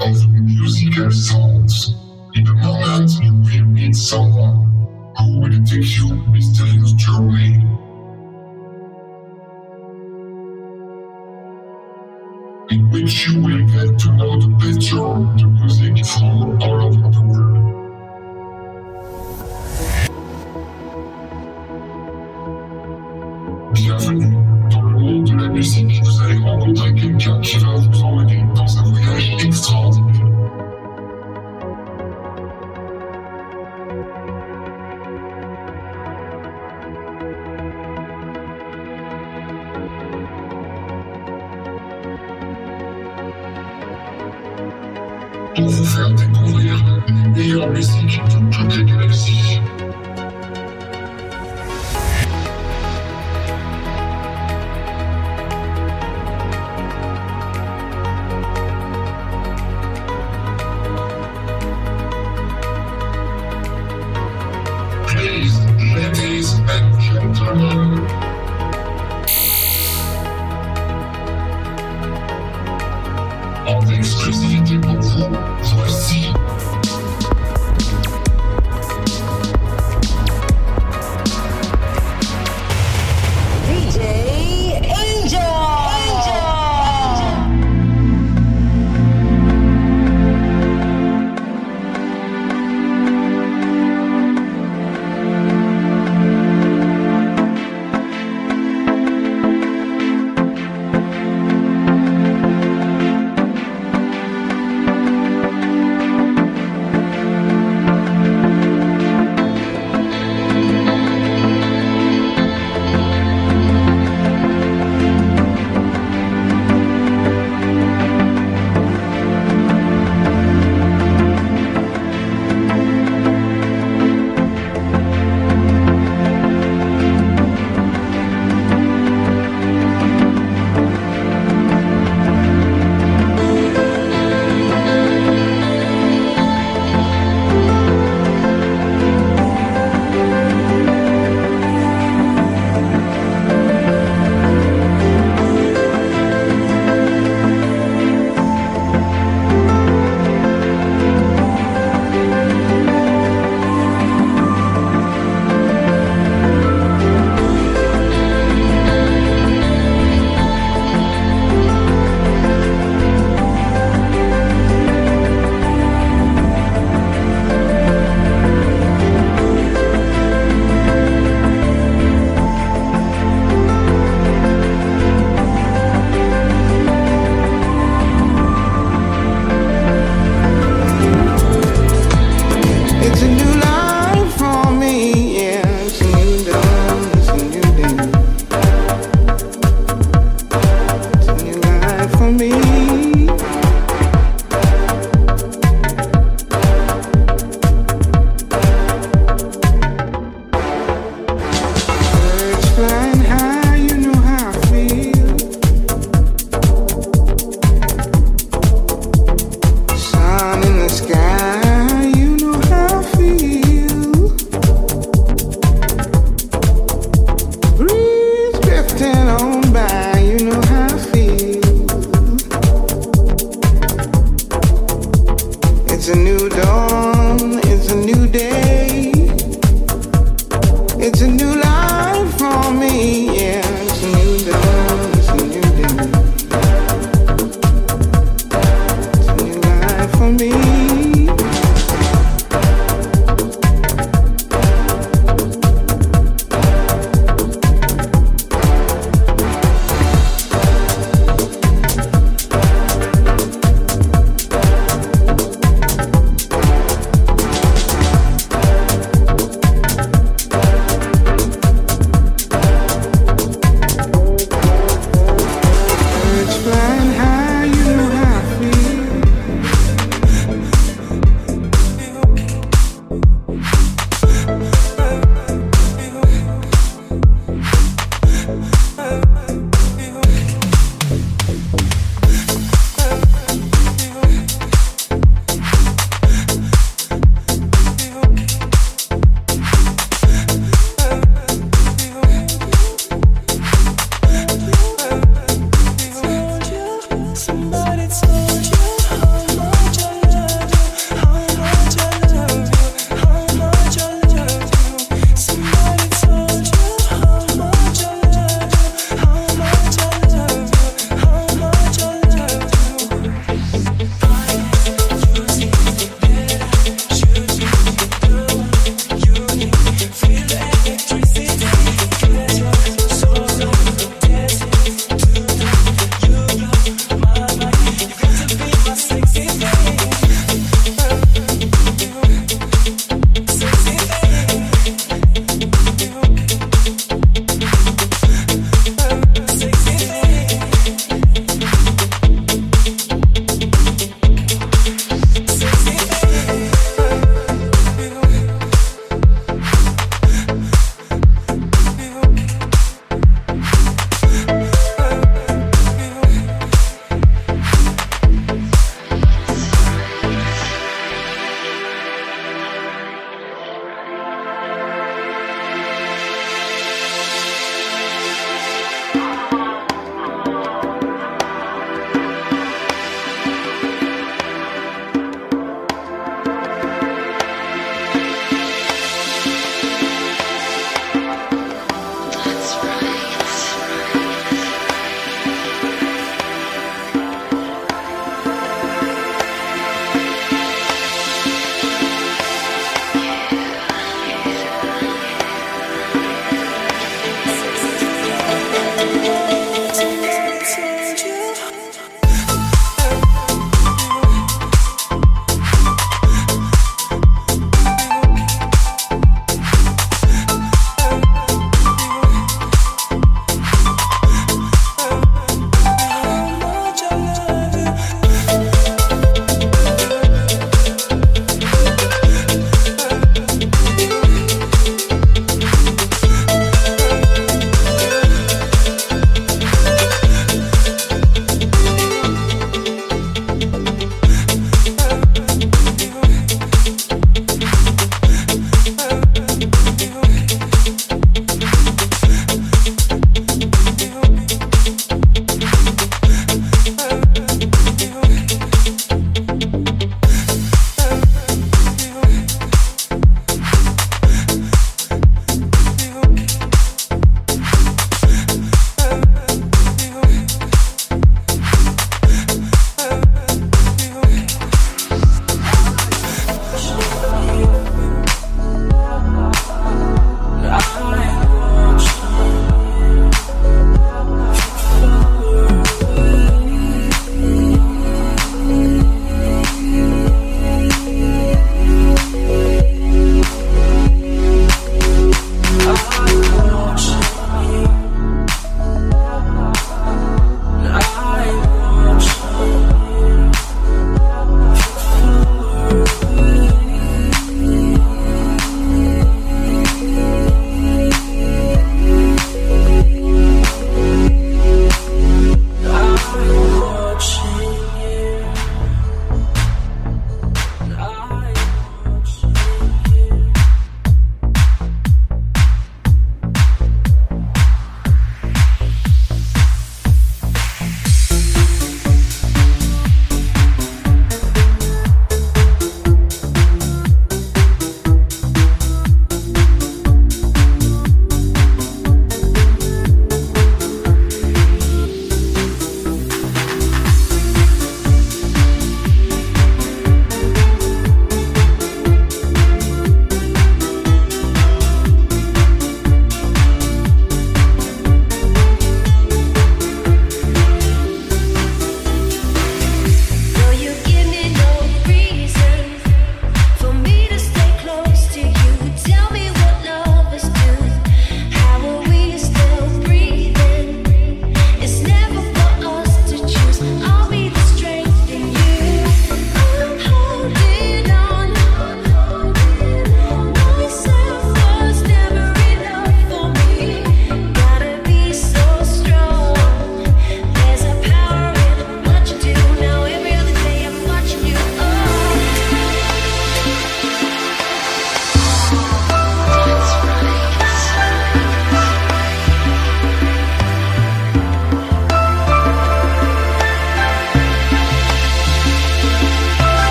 of musical sounds. In the moment, you will meet someone who will take you mysterious journey. In which you will get to know the better the music from all over the world. Bienvenue dans le monde de la musique. Vous allez rencontrer quelqu'un qui va Pour vous faire découvrir les meilleures musiques de toutes les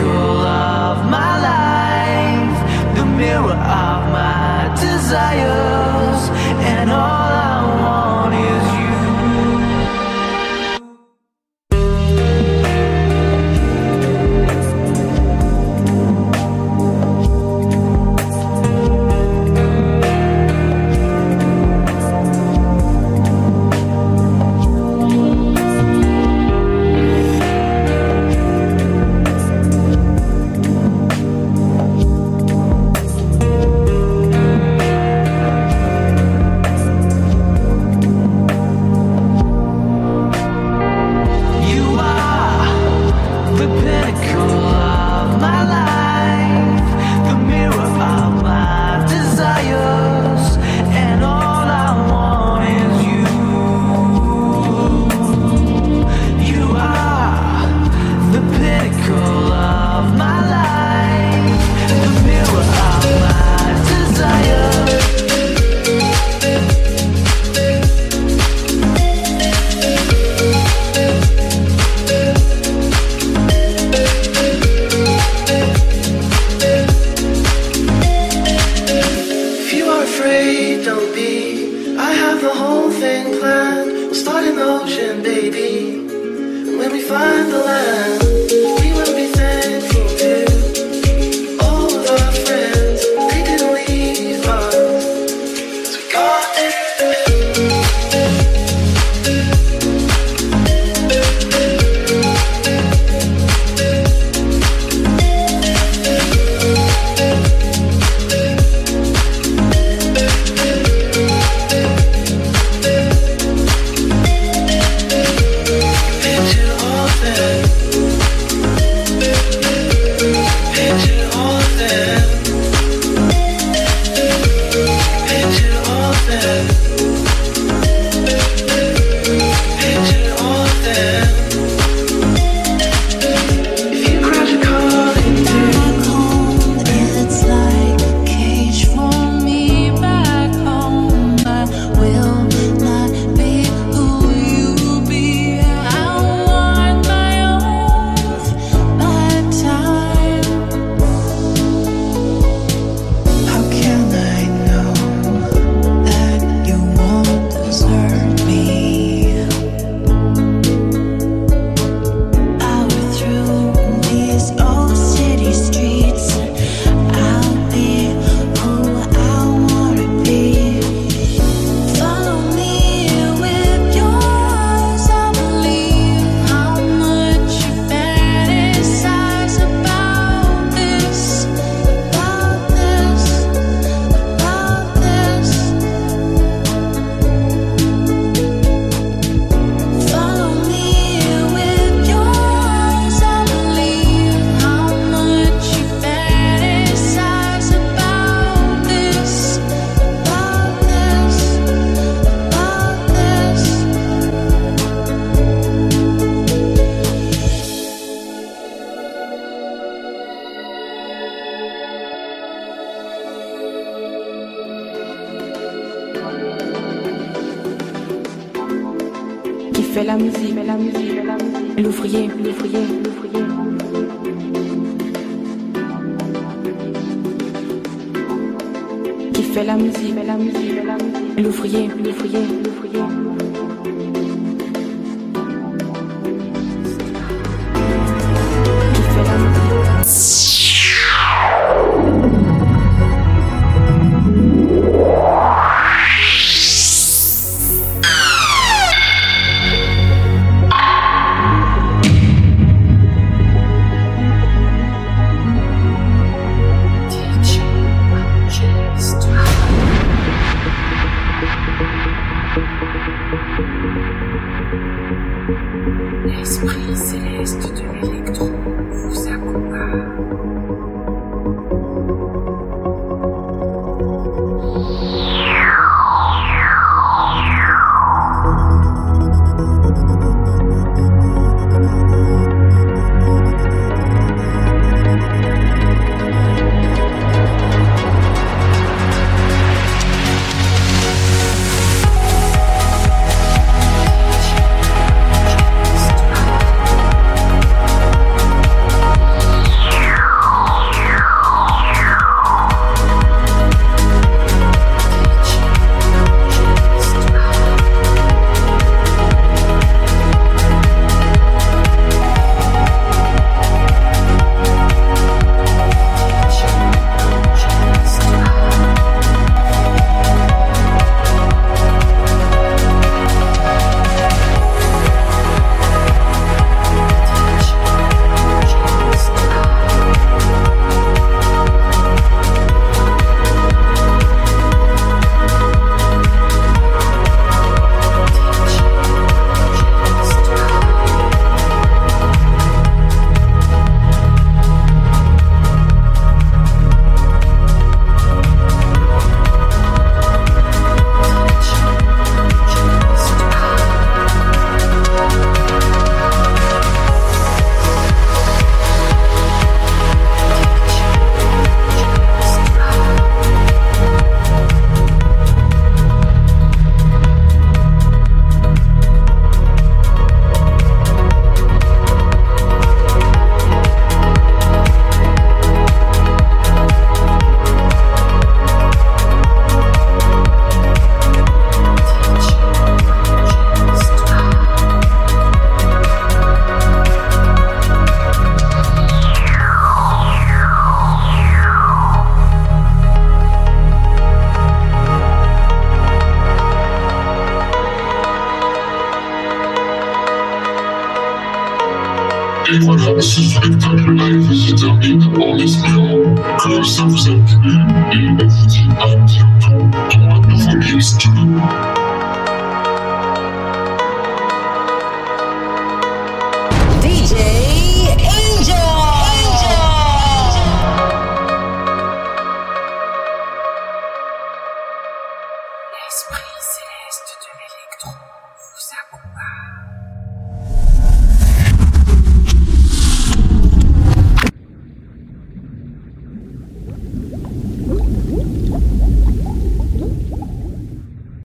could. when we find the land. fait la musique, fait la musique, fait la musique. L'ouvrier, l'ouvrier, l'ouvrier. Qui fait la musique, fait la musique, fait la musique. L'ouvrier, l'ouvrier, l'ouvrier. L'esprit céleste de l'électron vous accompagne. Et voilà, ce spectacle live se termine en espérant que ça vous a plu et on vous dit à bientôt dans un nouveau mix.